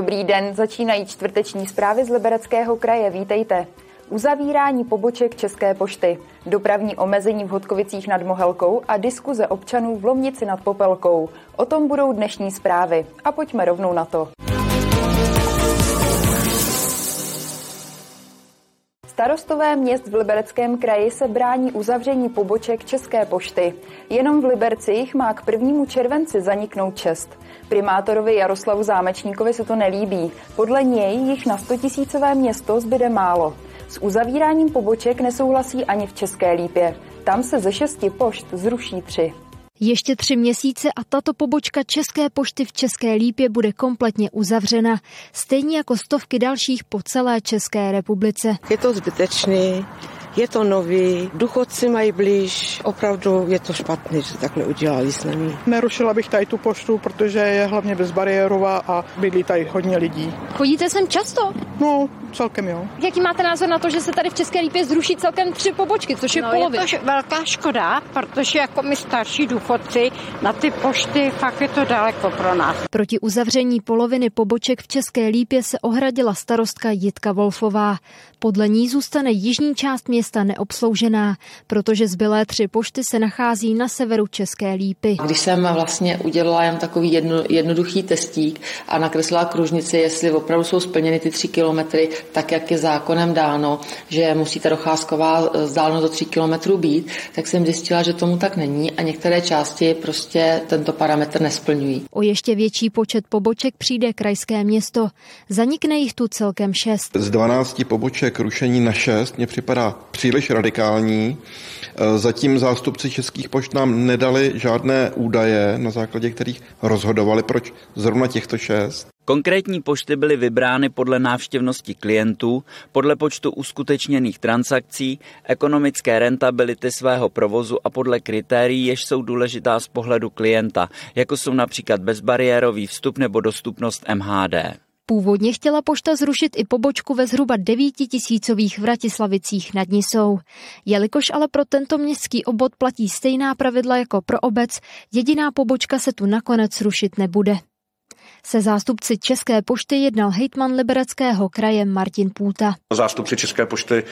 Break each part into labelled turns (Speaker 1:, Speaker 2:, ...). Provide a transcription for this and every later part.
Speaker 1: Dobrý den, začínají čtvrteční zprávy z Libereckého kraje. Vítejte. Uzavírání poboček České pošty, dopravní omezení v Hodkovicích nad Mohelkou a diskuze občanů v Lomnici nad Popelkou. O tom budou dnešní zprávy. A pojďme rovnou na to. Starostové měst v Libereckém kraji se brání uzavření poboček České pošty. Jenom v Liberci jich má k prvnímu červenci zaniknout čest. Primátorovi Jaroslavu Zámečníkovi se to nelíbí. Podle něj jich na 100 tisícové město zbyde málo. S uzavíráním poboček nesouhlasí ani v České lípě. Tam se ze šesti pošt zruší tři.
Speaker 2: Ještě tři měsíce a tato pobočka České pošty v České Lípě bude kompletně uzavřena, stejně jako stovky dalších po celé České republice.
Speaker 3: Je to zbytečný, je to nový, důchodci mají blíž, opravdu je to špatný, že takhle udělali s námi.
Speaker 4: Nerušila bych tady tu poštu, protože je hlavně bezbariérová a bydlí tady hodně lidí.
Speaker 2: Chodíte sem často?
Speaker 4: No, celkem jo.
Speaker 2: Jaký máte názor na to, že se tady v České Lípě zruší celkem tři pobočky, což je
Speaker 5: no,
Speaker 2: polovina?
Speaker 5: Je to velká škoda, protože jako my starší důchodci na ty pošty fakt je to daleko pro nás.
Speaker 2: Proti uzavření poloviny poboček v České Lípě se ohradila starostka Jitka Wolfová. Podle ní zůstane jižní část města neobsloužená, protože zbylé tři pošty se nachází na severu České Lípy.
Speaker 6: Když jsem vlastně udělala jen takový jedno, jednoduchý testík a nakreslila kružnici, jestli opravdu jsou splněny ty tři kilometry, tak jak je zákonem dáno, že musí ta docházková vzdálenost do 3 kilometrů být, tak jsem zjistila, že tomu tak není a některé části prostě tento parametr nesplňují.
Speaker 2: O ještě větší počet poboček přijde krajské město. Zanikne jich tu celkem šest.
Speaker 7: Z 12 poboček rušení na 6 mě připadá příliš radikální. Zatím zástupci českých pošt nám nedali žádné údaje, na základě kterých rozhodovali, proč zrovna těchto šest.
Speaker 8: Konkrétní pošty byly vybrány podle návštěvnosti klientů, podle počtu uskutečněných transakcí, ekonomické rentability svého provozu a podle kritérií, jež jsou důležitá z pohledu klienta, jako jsou například bezbariérový vstup nebo dostupnost MHD.
Speaker 2: Původně chtěla pošta zrušit i pobočku ve zhruba 9 tisícových Vratislavicích nad Nisou. Jelikož ale pro tento městský obvod platí stejná pravidla jako pro obec, jediná pobočka se tu nakonec rušit nebude. Se zástupci České pošty jednal hejtman Libereckého kraje Martin Půta.
Speaker 9: Zástupci České pošty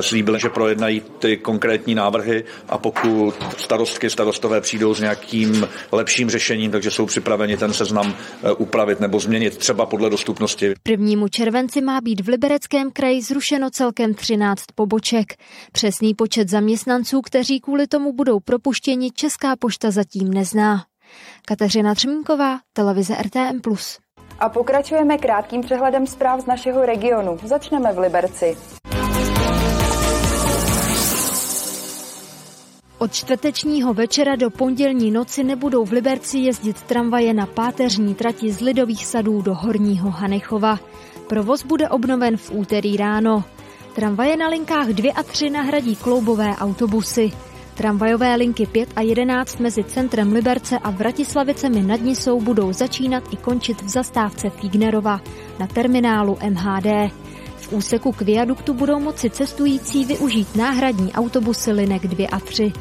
Speaker 9: slíbili, že projednají ty konkrétní návrhy a pokud starostky, starostové přijdou s nějakým lepším řešením, takže jsou připraveni ten seznam upravit nebo změnit třeba podle dostupnosti.
Speaker 2: Prvnímu červenci má být v Libereckém kraji zrušeno celkem 13 poboček. Přesný počet zaměstnanců, kteří kvůli tomu budou propuštěni, Česká pošta zatím nezná. Kateřina Třmínková, televize RTM+.
Speaker 1: A pokračujeme krátkým přehledem zpráv z našeho regionu. Začneme v Liberci.
Speaker 2: Od čtvrtečního večera do pondělní noci nebudou v Liberci jezdit tramvaje na páteřní trati z Lidových sadů do Horního Hanechova. Provoz bude obnoven v úterý ráno. Tramvaje na linkách 2 a 3 nahradí kloubové autobusy. Tramvajové linky 5 a 11 mezi centrem Liberce a Vratislavicemi nad Nisou budou začínat i končit v zastávce Fígnerova na terminálu MHD. V úseku k viaduktu budou moci cestující využít náhradní autobusy linek 2 a 3.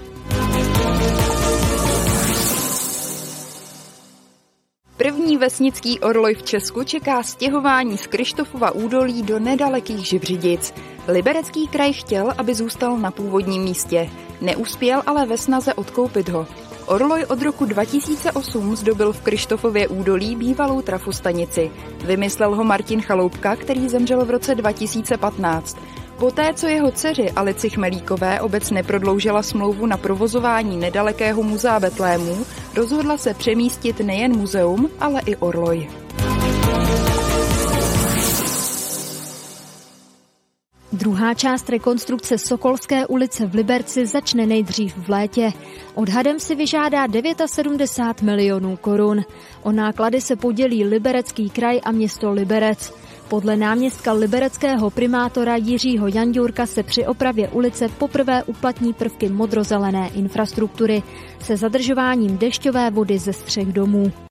Speaker 1: První vesnický orloj v Česku čeká stěhování z Krištofova údolí do nedalekých Živřidic. Liberecký kraj chtěl, aby zůstal na původním místě. Neuspěl ale ve snaze odkoupit ho. Orloj od roku 2008 zdobil v Krištofově údolí bývalou trafostanici. Vymyslel ho Martin Chaloupka, který zemřel v roce 2015. Poté, co jeho dceři Alici Chmelíkové obec neprodloužila smlouvu na provozování nedalekého muzea Betlému, rozhodla se přemístit nejen muzeum, ale i orloj.
Speaker 2: Druhá část rekonstrukce Sokolské ulice v Liberci začne nejdřív v létě. Odhadem si vyžádá 79 milionů korun. O náklady se podělí Liberecký kraj a město Liberec. Podle náměstka libereckého primátora Jiřího Janďurka se při opravě ulice poprvé uplatní prvky modrozelené infrastruktury se zadržováním dešťové vody ze střech domů.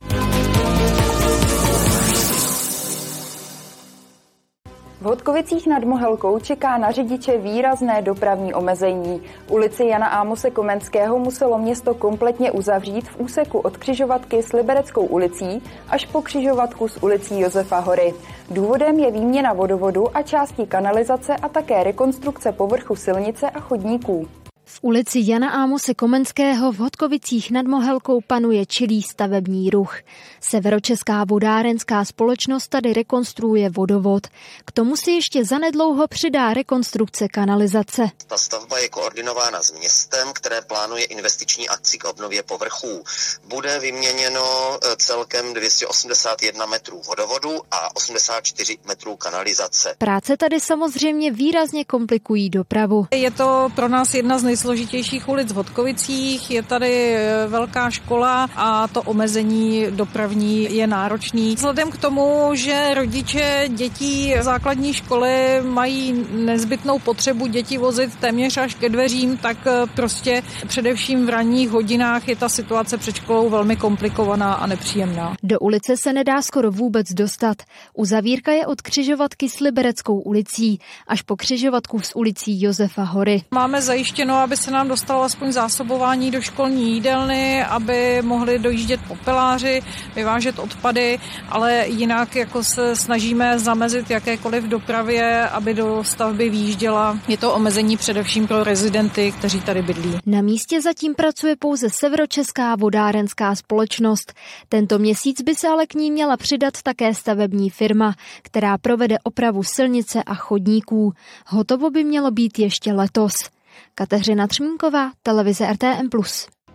Speaker 1: Hodkovicích nad Mohelkou čeká na řidiče výrazné dopravní omezení. Ulici Jana Ámose Komenského muselo město kompletně uzavřít v úseku od křižovatky s Libereckou ulicí až po křižovatku s ulicí Josefa Hory. Důvodem je výměna vodovodu a části kanalizace a také rekonstrukce povrchu silnice a chodníků.
Speaker 2: V ulici Jana Ámose Komenského v Hodkovicích nad Mohelkou panuje čilý stavební ruch. Severočeská vodárenská společnost tady rekonstruuje vodovod. K tomu si ještě zanedlouho přidá rekonstrukce kanalizace.
Speaker 10: Ta stavba je koordinována s městem, které plánuje investiční akci k obnově povrchů. Bude vyměněno e, celkem 281 metrů vodovodu a 84 metrů kanalizace.
Speaker 2: Práce tady samozřejmě výrazně komplikují dopravu.
Speaker 11: Je to pro nás jedna z nejsložitějších ulic v Hodkovicích, je tady e, velká škola a to omezení dopravní je náročný. Vzhledem k tomu, že rodiče dětí základní školy mají nezbytnou potřebu děti vozit téměř až ke dveřím, tak e, prostě především v ranních hodinách je ta situace před školou velmi komplikovaná a nepříjemná.
Speaker 2: Do ulice se nedá skoro vůbec dostat. Uzavírka je od křižovatky s Libereckou ulicí až po křižovatku s ulicí Josefa Hory.
Speaker 11: Máme zajištěno, aby se nám dostalo aspoň zásobování do školní jídelny, aby mohli dojíždět popeláři, vyvážet odpady, ale jinak jako se snažíme zamezit jakékoliv dopravě, aby do stavby výjížděla. Je to omezení především pro rezidenty, kteří tady bydlí.
Speaker 2: Na místě zatím pracuje pouze Severočeská vodárenská společnost. Tento měsíc by se ale k ní měla přidat také stavební firma, která provede opravu silnice a chodníků. Hotovo by mělo být ještě letos. Kateřina Třmínková, televize RTM+.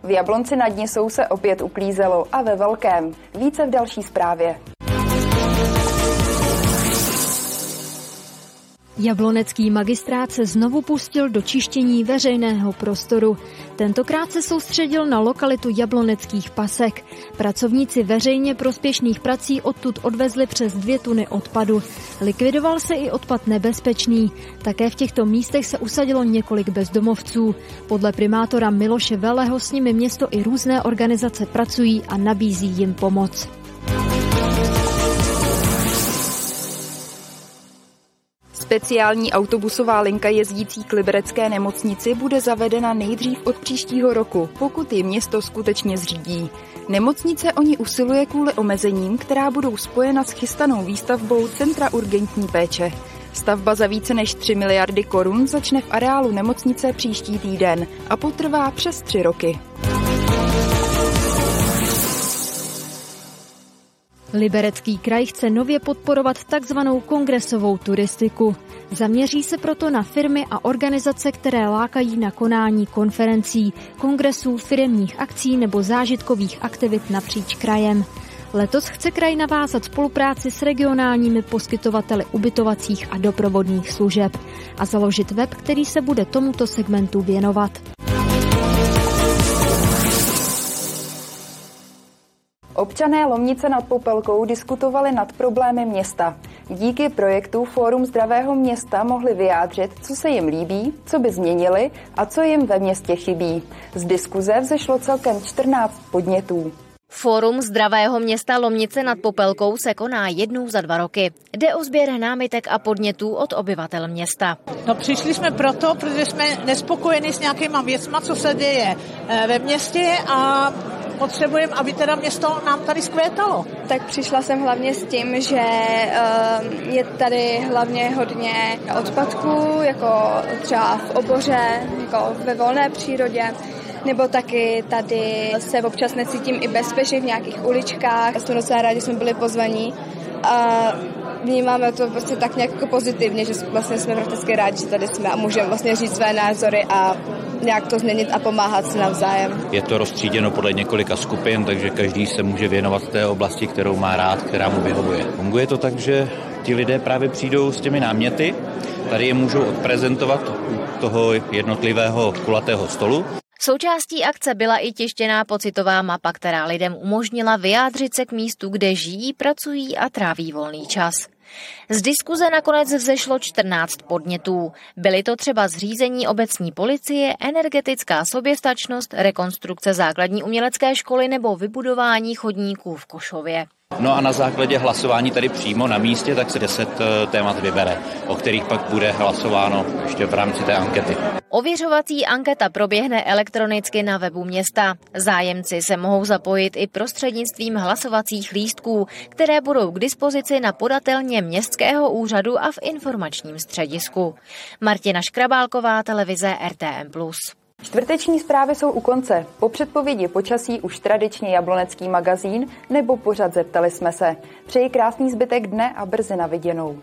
Speaker 1: V Jablonci nad Nisou se opět uklízelo a ve velkém. Více v další zprávě.
Speaker 2: Jablonecký magistrát se znovu pustil do čištění veřejného prostoru. Tentokrát se soustředil na lokalitu jabloneckých pasek. Pracovníci veřejně prospěšných prací odtud odvezli přes dvě tuny odpadu. Likvidoval se i odpad nebezpečný. Také v těchto místech se usadilo několik bezdomovců. Podle primátora Miloše Veleho s nimi město i různé organizace pracují a nabízí jim pomoc.
Speaker 1: Speciální autobusová linka jezdící k Liberecké nemocnici bude zavedena nejdřív od příštího roku, pokud ji město skutečně zřídí. Nemocnice o ní usiluje kvůli omezením, která budou spojena s chystanou výstavbou Centra urgentní péče. Stavba za více než 3 miliardy korun začne v areálu nemocnice příští týden a potrvá přes 3 roky.
Speaker 2: Liberecký kraj chce nově podporovat takzvanou kongresovou turistiku. Zaměří se proto na firmy a organizace, které lákají na konání konferencí, kongresů, firmních akcí nebo zážitkových aktivit napříč krajem. Letos chce kraj navázat spolupráci s regionálními poskytovateli ubytovacích a doprovodných služeb a založit web, který se bude tomuto segmentu věnovat.
Speaker 1: Občané Lomnice nad Popelkou diskutovali nad problémy města. Díky projektu Fórum zdravého města mohli vyjádřit, co se jim líbí, co by změnili a co jim ve městě chybí. Z diskuze vzešlo celkem 14 podnětů.
Speaker 12: Fórum zdravého města Lomnice nad Popelkou se koná jednou za dva roky. Jde o sběr námitek a podnětů od obyvatel města.
Speaker 13: No přišli jsme proto, protože jsme nespokojeni s nějakýma věcma, co se děje eh, ve městě a potřebujeme, aby teda město nám tady skvětalo.
Speaker 14: Tak přišla jsem hlavně s tím, že uh, je tady hlavně hodně odpadků, jako třeba v oboře, jako ve volné přírodě nebo taky tady se občas necítím i bezpečně v nějakých uličkách. Jsme docela rádi, že jsme byli pozvaní a vnímáme to prostě tak nějak jako pozitivně, že vlastně jsme prakticky rádi, že tady jsme a můžeme vlastně říct své názory a nějak to změnit a pomáhat si navzájem.
Speaker 15: Je to rozstříděno podle několika skupin, takže každý se může věnovat té oblasti, kterou má rád, která mu vyhovuje. Funguje to tak, že ti lidé právě přijdou s těmi náměty, tady je můžou odprezentovat u toho jednotlivého kulatého stolu
Speaker 12: Součástí akce byla i tištěná pocitová mapa, která lidem umožnila vyjádřit se k místu, kde žijí, pracují a tráví volný čas. Z diskuze nakonec vzešlo 14 podnětů. Byly to třeba zřízení obecní policie, energetická soběstačnost, rekonstrukce základní umělecké školy nebo vybudování chodníků v Košově.
Speaker 15: No a na základě hlasování tady přímo na místě, tak se 10 eh, témat vybere, o kterých pak bude hlasováno ještě v rámci té ankety.
Speaker 12: Ověřovací anketa proběhne elektronicky na webu města. Zájemci se mohou zapojit i prostřednictvím hlasovacích lístků, které budou k dispozici na podatelně Městského úřadu a v informačním středisku. Martina Škrabálková, televize RTM+.
Speaker 1: Čtvrteční zprávy jsou u konce. Po předpovědi počasí už tradičně jablonecký magazín nebo pořad Zeptali jsme se. Přeji krásný zbytek dne a brzy na viděnou.